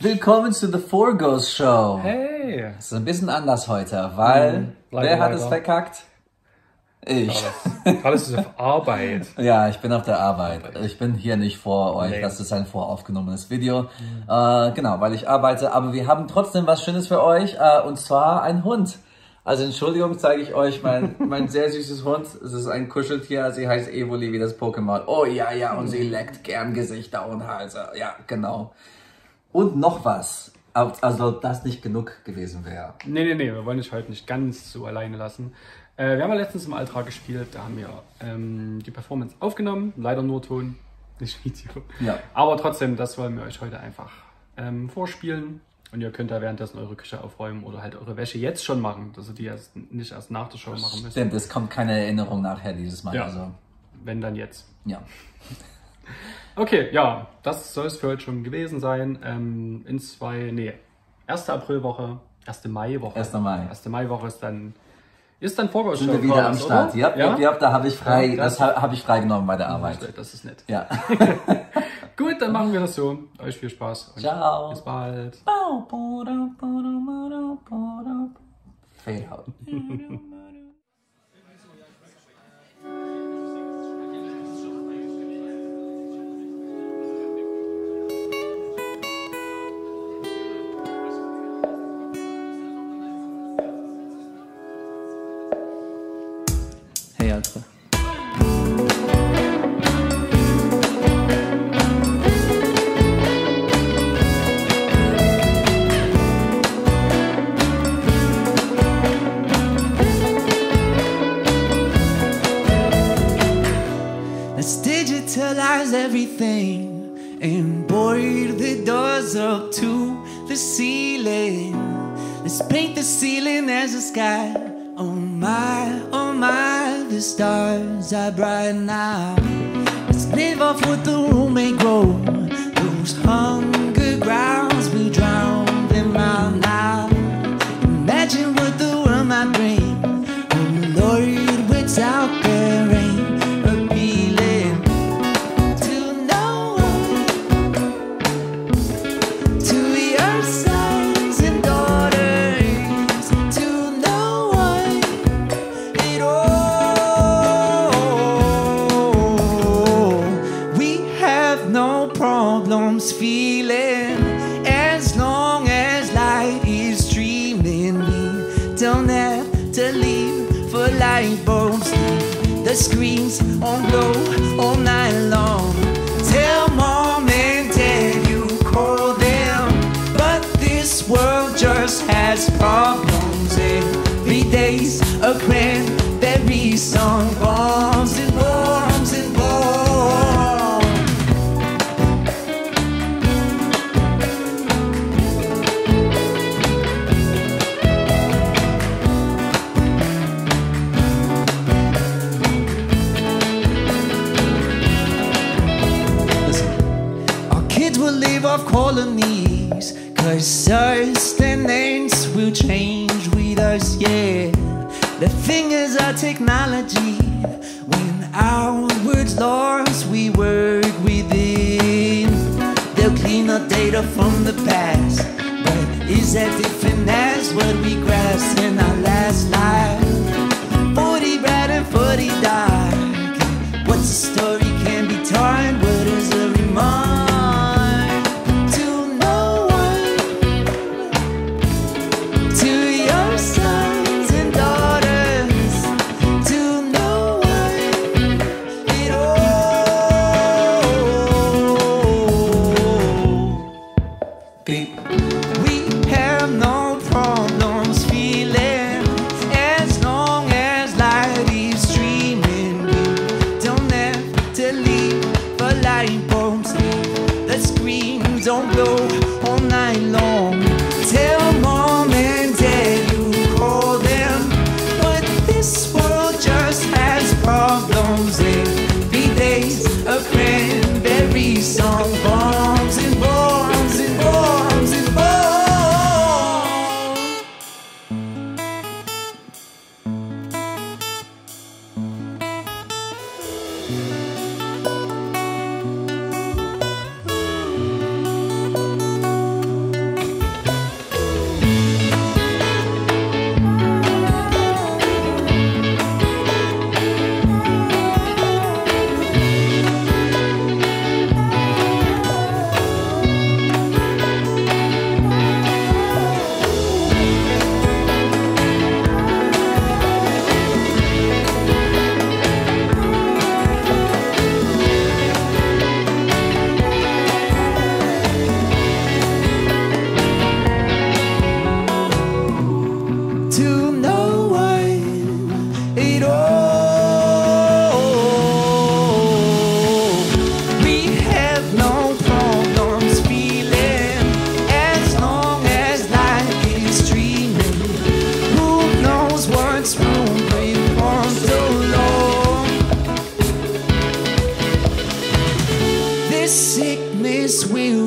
Willkommen zu The Four Ghost Show. Hey! Es ist ein bisschen anders heute, weil Mhm, leider, wer hat es verkackt? Ich. Alles, ist auf Arbeit. Ja, ich bin auf der Arbeit. Ich bin hier nicht vor euch. Nee. Das ist ein voraufgenommenes Video. Äh, genau, weil ich arbeite. Aber wir haben trotzdem was Schönes für euch. Äh, und zwar ein Hund. Also Entschuldigung, zeige ich euch mein, mein sehr süßes Hund. Es ist ein Kuscheltier. Sie heißt Evoli wie das Pokémon. Oh ja, ja. Und sie leckt gern Gesichter und Halse. Ja, genau. Und noch was. Also, das nicht genug gewesen wäre. Nee, nee, nee, wir wollen dich heute nicht ganz so alleine lassen. Äh, wir haben ja letztens im Alltag gespielt, da haben wir ähm, die Performance aufgenommen. Leider nur Ton, nicht Video. Ja. Aber trotzdem, das wollen wir euch heute einfach ähm, vorspielen. Und ihr könnt da währenddessen eure Küche aufräumen oder halt eure Wäsche jetzt schon machen, dass ihr die erst, nicht erst nach der Show machen müsst. Stimmt, es kommt keine Erinnerung nachher dieses Mal. Ja. Also, Wenn dann jetzt. ja. Okay, ja, das soll es für heute schon gewesen sein. Ähm, in zwei, nee, erste Aprilwoche, erste Maiwoche. 1. Mai. Erste Maiwoche ist dann, ist dann Vorgausshow. Sind wir wieder am Start. oder? Ja, ja? ja, da habe ich frei, Ja, das ha- habe ich freigenommen bei der Arbeit. Das ist nett. Ja. Dann machen wir das so. Euch viel Spaß. Und Ciao. Bis bald. Fade out. Hey, Alter. Everything and board the doors up to the ceiling. Let's paint the ceiling as the sky. Oh my, oh my, the stars are bright now. Let's live off what the off colonies, cause sustenance will change with us, yeah. The thing is, our technology, when our words lost, we work within. They'll clean up data from the past, but is that different as what we grasp in our last life?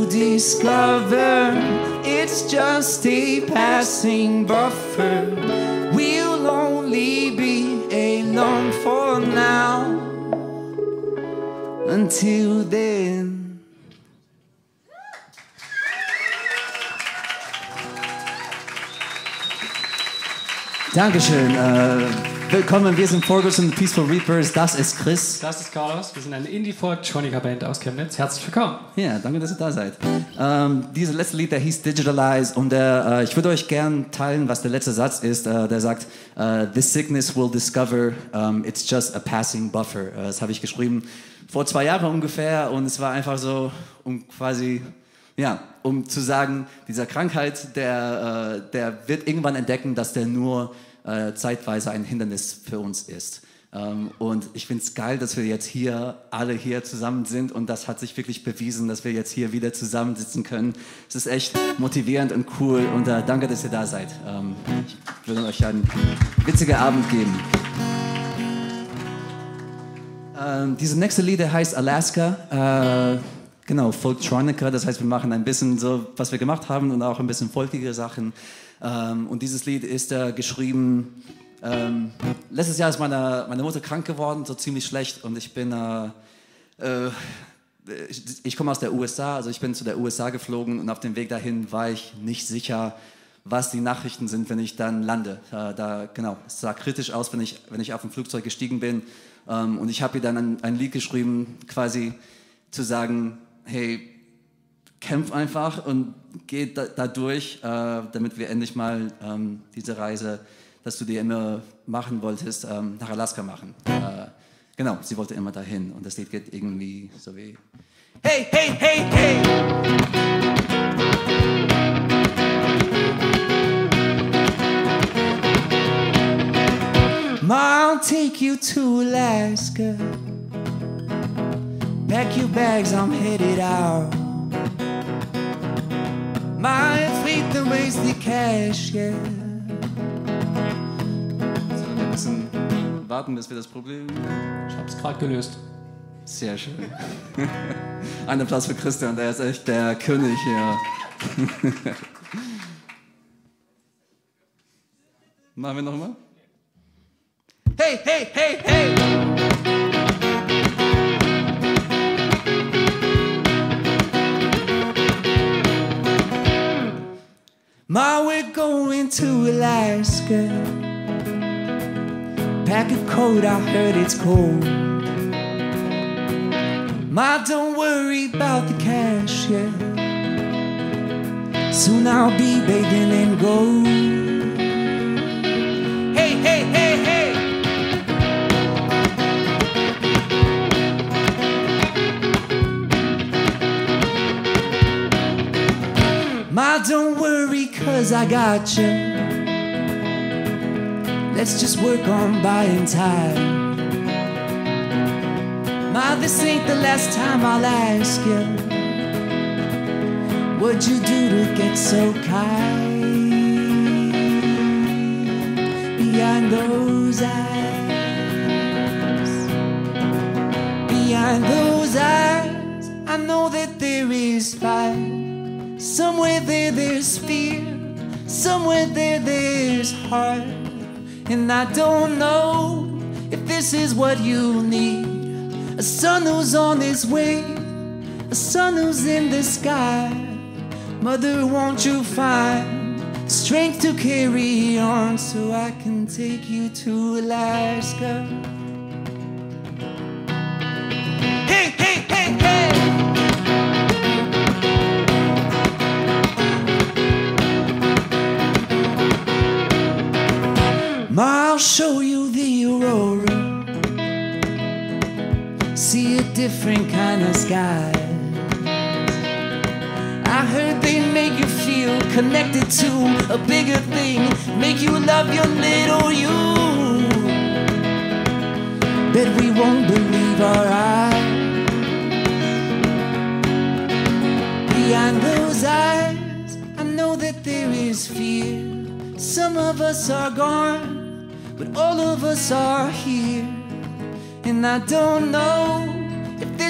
Discover it's just a passing buffer. We'll only be alone for now. Until then. Dankeschön. Äh, willkommen, wir sind Forgos und Peaceful Reapers. Das ist Chris. Das ist Carlos. Wir sind eine Indie-Folk-Troniker-Band aus Chemnitz. Herzlich willkommen. Ja, danke, dass ihr da seid. Ähm, dieses letzte Lied, der hieß Digitalize und der, äh, ich würde euch gern teilen, was der letzte Satz ist. Äh, der sagt, äh, This sickness will discover um, it's just a passing buffer. Äh, das habe ich geschrieben vor zwei Jahren ungefähr und es war einfach so, um quasi, ja, um zu sagen, dieser Krankheit, der, äh, der wird irgendwann entdecken, dass der nur äh, zeitweise ein Hindernis für uns ist. Ähm, und ich finde es geil, dass wir jetzt hier alle hier zusammen sind und das hat sich wirklich bewiesen, dass wir jetzt hier wieder zusammensitzen können. Es ist echt motivierend und cool und äh, danke, dass ihr da seid. Ähm, ich will euch einen witzigen Abend geben. Ähm, diese nächste Lieder heißt Alaska. Äh, genau, Folktronica, das heißt, wir machen ein bisschen so, was wir gemacht haben und auch ein bisschen folkige Sachen. Ähm, und dieses Lied ist äh, geschrieben, ähm, letztes Jahr ist meine, meine Mutter krank geworden, so ziemlich schlecht und ich bin, äh, äh, ich, ich komme aus der USA, also ich bin zu der USA geflogen und auf dem Weg dahin war ich nicht sicher, was die Nachrichten sind, wenn ich dann lande. Äh, da, genau, es sah kritisch aus, wenn ich, wenn ich auf ein Flugzeug gestiegen bin ähm, und ich habe ihr dann ein, ein Lied geschrieben, quasi zu sagen, hey, kämpf einfach und geh da, da durch, äh, damit wir endlich mal ähm, diese Reise, dass du dir immer machen wolltest, ähm, nach Alaska machen. Äh, genau, sie wollte immer dahin und das Lied geht irgendwie so wie Hey, hey, hey, hey! I'll take you to Alaska. Pack your bags, I'm headed out. The waste the cash, yeah. So, wir müssen warten, bis wir das Problem. Ich hab's gerade gelöst. Sehr schön. Ein Applaus für Christian, der ist echt der König hier. Machen wir nochmal? Hey, hey, hey, hey! Ma, we're going to Alaska. Pack a coat, I heard it's cold. Ma, don't worry about the cash, yeah. Soon I'll be bathing in gold. Hey, hey, hey, hey! Ma, don't worry, cause I got you. Let's just work on buying time. Ma, this ain't the last time I'll ask you. What'd you do to get so kind? Behind those eyes, behind those eyes, I know that there is fire. Somewhere there, there's fear. Somewhere there, there's heart. And I don't know if this is what you need. A son who's on his way, a son who's in the sky. Mother, won't you find strength to carry on so I can take you to Alaska? Different kind of sky. I heard they make you feel connected to a bigger thing, make you love your little you. Bet we won't believe our eyes. Behind those eyes, I know that there is fear. Some of us are gone, but all of us are here. And I don't know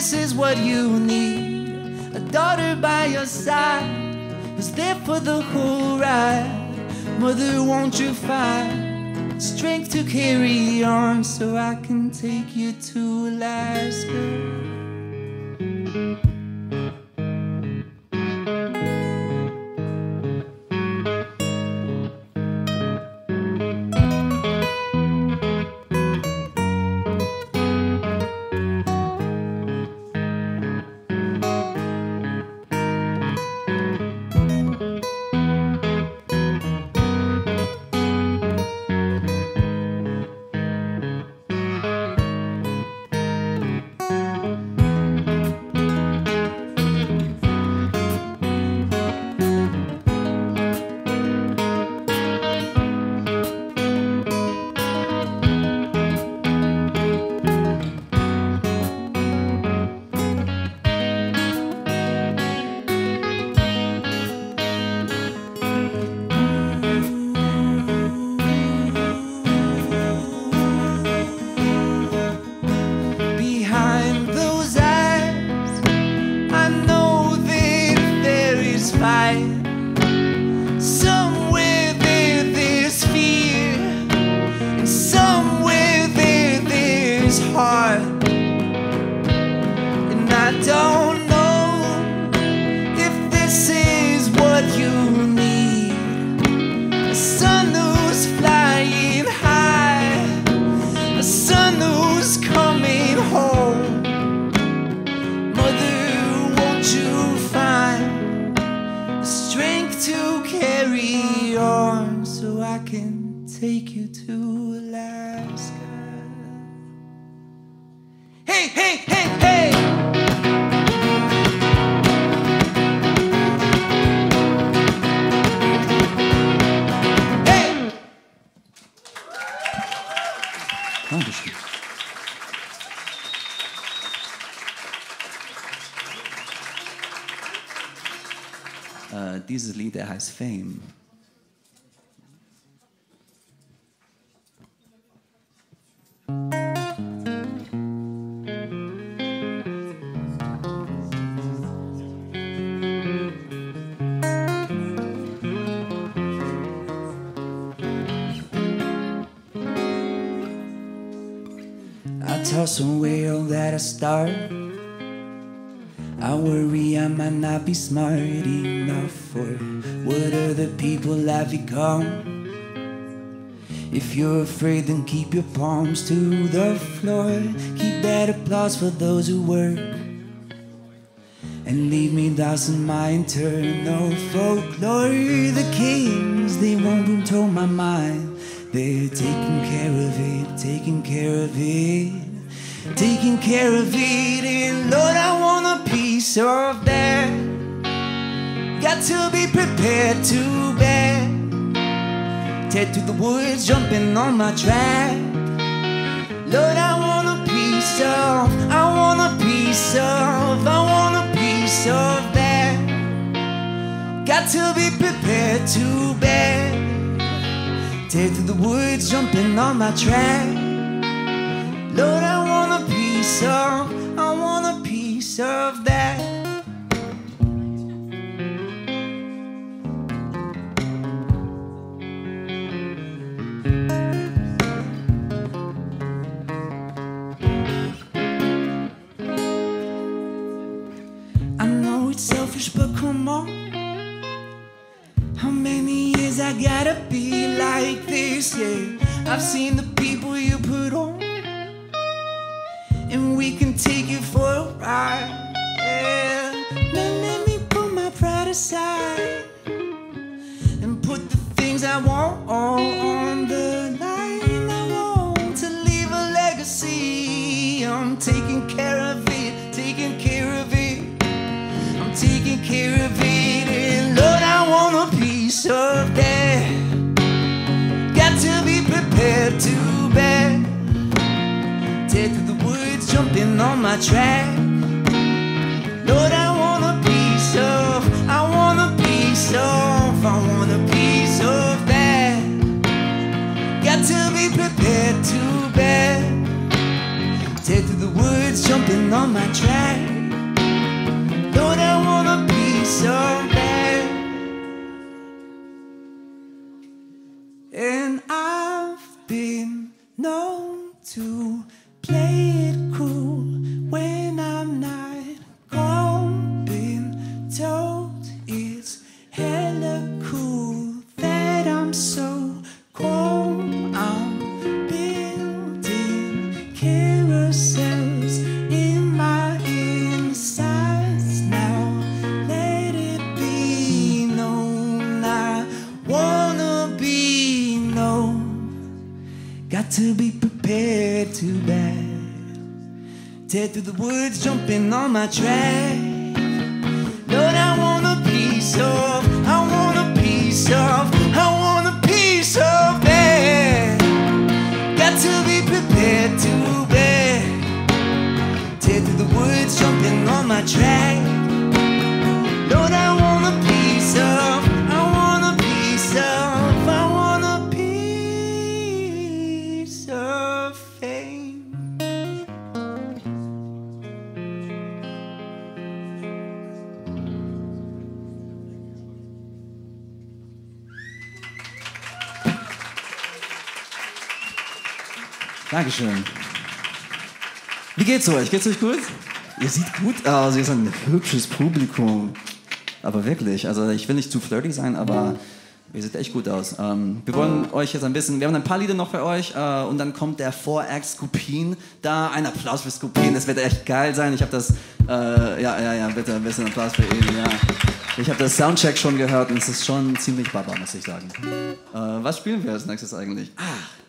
this is what you need. A daughter by your side was there for the whole ride. Mother, won't you find strength to carry on so I can take you to Alaska? Take you to Alaska? Hey, hey, hey, hey! Hey! Dankeschön. Äh, dieses Lied, heißt Fame. Toss away all that I start. I worry I might not be smart enough for what other people have become. If you're afraid, then keep your palms to the floor. Keep that applause for those who work. And leave me dancing my internal folklore. The kings, they won't control my mind. They're taking care of it, taking care of it, taking care of. And Lord, I want a piece of that. Got to be prepared to bear. Tear through the woods, jumping on my track. Lord, I want a piece of, I want a piece of, I want a piece of that. Got to be prepared to bear. Tear through the woods, jumping on my track. Piece I want a piece of that. I know it's selfish, but come on. How many years I gotta be like this? Yeah, I've seen the can take you for a ride. Yeah, now let me put my pride aside and put the things I want on jumping on my track. Lord, I want a piece of, I want a piece of, I want a piece of that. Got to be prepared to bet. Take through the woods, jumping on my track. Lord, I want a piece of that. And I've been known to play it On my tracks. Dankeschön. Wie geht's euch? Geht's euch gut? Ihr seht gut aus, ihr seid ein hübsches Publikum. Aber wirklich, also ich will nicht zu flirty sein, aber ihr seht echt gut aus. Ähm, wir wollen euch jetzt ein bisschen, wir haben ein paar Lieder noch für euch äh, und dann kommt der Voract Skupin. Da ein Applaus für Skupin, das wird echt geil sein. Ich habe das, äh, ja, ja, ja, bitte ein bisschen Applaus für ihn, ja. Ich habe das Soundcheck schon gehört und es ist schon ziemlich baba, muss ich sagen. Äh, was spielen wir als nächstes eigentlich? Ah,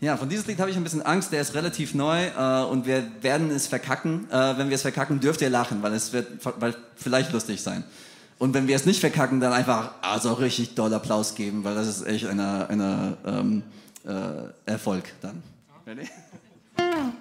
ja, von diesem Lied habe ich ein bisschen Angst. Der ist relativ neu äh, und wir werden es verkacken. Äh, wenn wir es verkacken, dürft ihr lachen, weil es wird weil vielleicht lustig sein. Und wenn wir es nicht verkacken, dann einfach also richtig doll Applaus geben, weil das ist echt eine ähm, äh, Erfolg dann. Ja.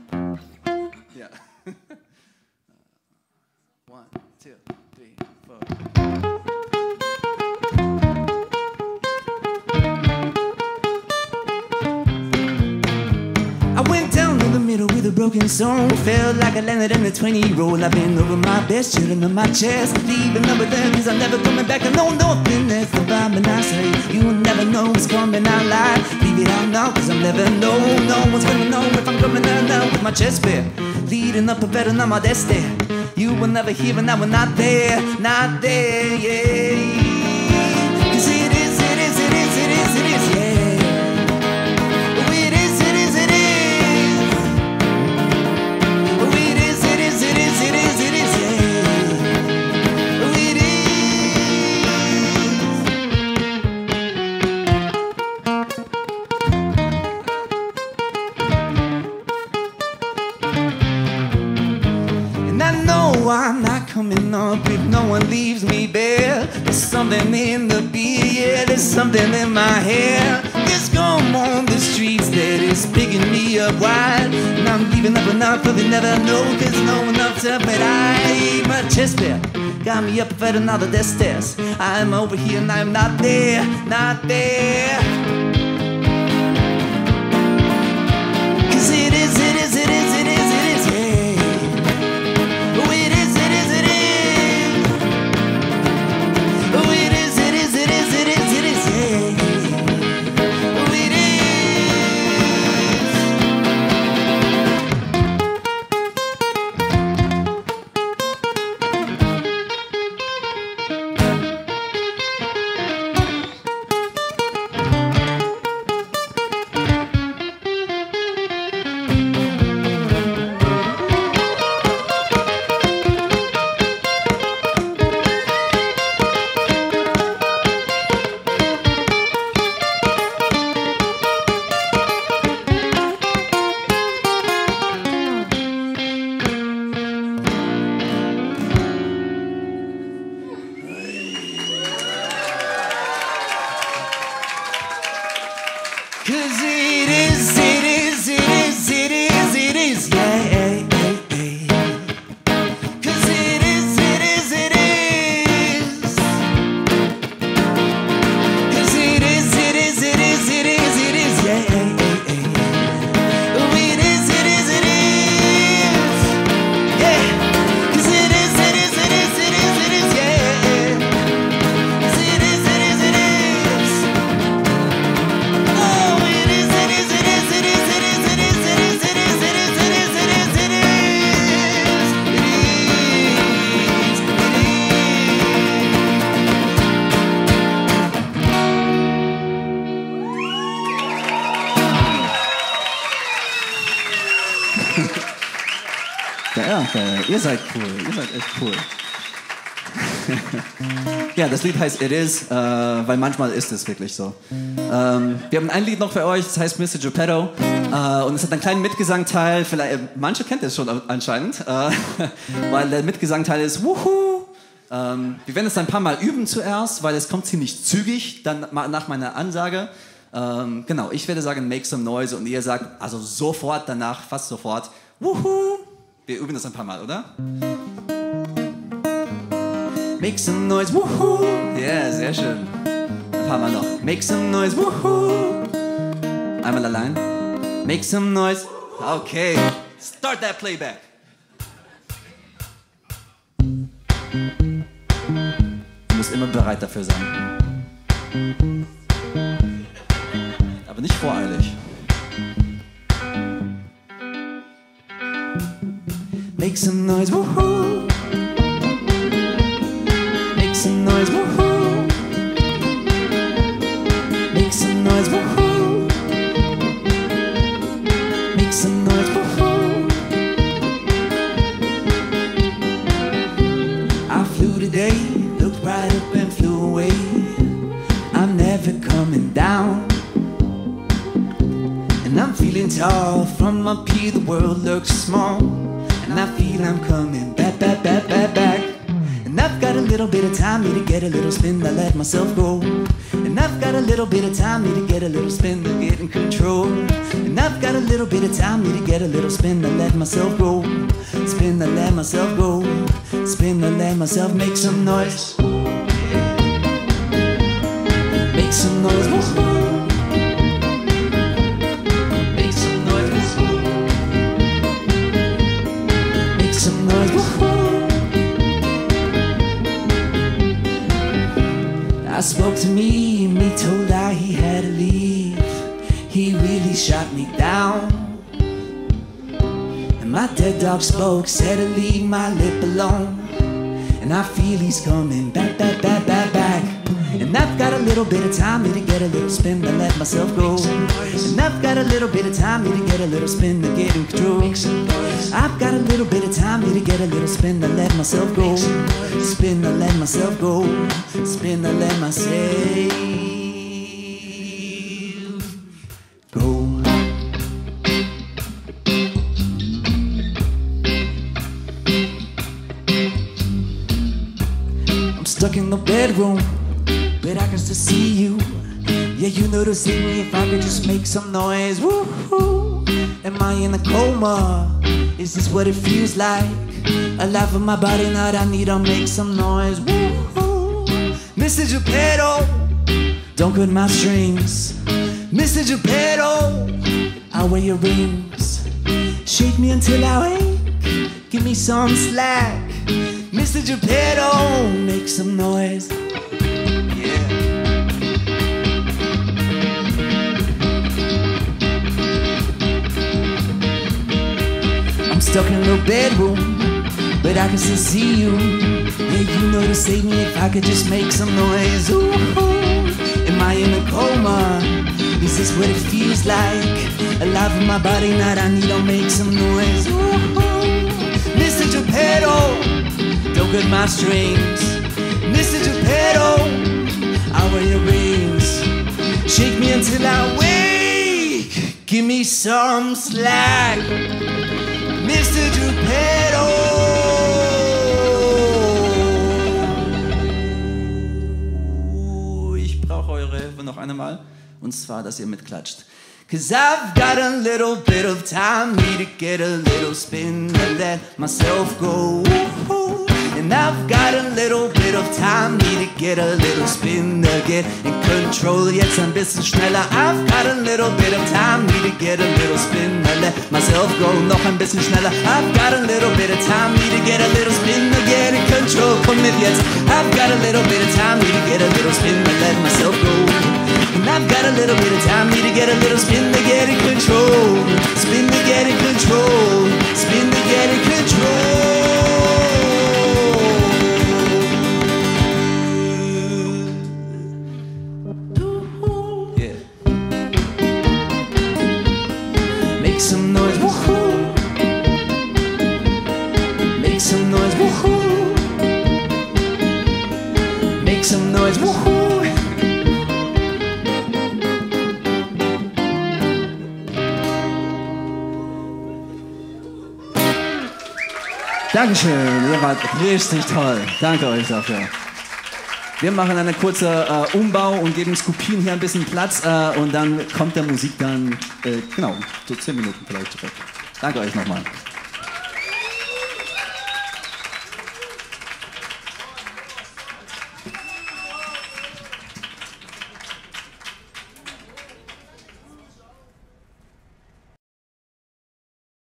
Broken song. Felt like I landed in a 20 roll. I've been over my best, chilling on my chest. Leaving up with them, cause I'm never coming back. I know nothing that's the and I say, you never know what's coming. I lie, leave it out now, cause I'll never know. No one's gonna know if I'm coming out now with my chest bare. Leading up a better, now my there. You will never hear, and I will not there, not there, yeah. Something in my hair. There's gum on the streets that is picking me up wide. And I'm leaving up enough, but they never know, cause no one up to but I my chest bare. Got me up at another desk stairs. I'm over here and I'm not there, not there. Cause it Danke, ihr seid cool, ihr seid echt cool. ja, das Lied heißt It Is, äh, weil manchmal ist es wirklich so. Ähm, wir haben ein Lied noch für euch, das heißt Mr. Geppetto. Äh, und es hat einen kleinen Mitgesangteil. Vielleicht, äh, manche kennt es schon anscheinend, äh, weil der Mitgesangteil ist Wuhu. Ähm, wir werden es ein paar Mal üben zuerst, weil es kommt ziemlich zügig dann nach meiner Ansage. Ähm, genau, ich werde sagen Make some noise und ihr sagt also sofort danach, fast sofort Wuhu. Wir üben das ein paar Mal, oder? Make some noise, wuhu. Ja, yeah, sehr schön. Ein paar Mal noch. Make some noise, wuhu. Einmal allein. Make some noise. Okay. Start that playback. Du musst immer bereit dafür sein. Aber nicht voreilig. Make some noise, woohoo. Make some noise, woohoo. Make some noise, woohoo. Make some noise, woohoo. I flew today, looked right up and flew away. I'm never coming down. And I'm feeling tall from up here, the world looks small. And I feel I'm coming back, back, back, back, back. And I've got a little bit of time, need to get a little spin to let myself go. And I've got a little bit of time, need to get a little spin to get in control. And I've got a little bit of time, need to get a little spin to let myself go. Spin to let myself go. Spin to let myself make some noise. Make some noise. Spoke to me, me told I he had to leave. He really shot me down. And my dead dog spoke, said to leave my lip alone. And I feel he's coming back, back, back, back, back. And I've got a little bit of time, need to get a little spin to let myself go. And I've got a little bit of time, need to get a little spin to get in control. I've got a little bit of time, need to get a little spin to let myself go. Spin to let myself go. Spin to let myself see you. Yeah, you noticing me if I could just make some noise. Woo-hoo. Am I in a coma? Is this what it feels like? Alive in my body, now I need to make some noise. Woo-hoo. Mr. Geppetto, don't cut my strings. Mr. Geppetto, I wear your rings. Shake me until I wake. Give me some slack. Mr. Geppetto, make some noise. Stuck in a little bedroom, but I can still see you. Yeah, you know to save me if I could just make some noise. Ooh, am I in a coma? Is this what it feels like? Alive in my body, now I need to make some noise. Ooh, Mr. Geppetto, don't cut my strings. Mr. Geppetto, I wear your rings. Shake me until I wake. Give me some slack. Mr. Geppetto. Ich brauche eure Hilfe noch einmal. Und zwar, dass ihr mitklatscht. Cause I've got a little bit of time, need to get a little spin and let myself go. And I've got a little bit of time, need to get a little spin get in control. Jetzt ein bisschen schneller. I've got a little bit of time, need to get a little spin to let myself go. Noch ein bisschen schneller. I've got a little bit of time, need to get a little spin get in control. Komm mit jetzt. I've got a little bit of time, need to get a little spin to let myself go. And I've got a little bit of time, need to get a little spin to get in control. Spin to get in control. Spin to get in control. Dankeschön, ihr wart richtig toll. Danke euch dafür. Wir machen einen kurzen äh, Umbau und geben Skupin hier ein bisschen Platz äh, und dann kommt der Musik dann, äh, genau, so 10 Minuten vielleicht zurück. Danke euch nochmal.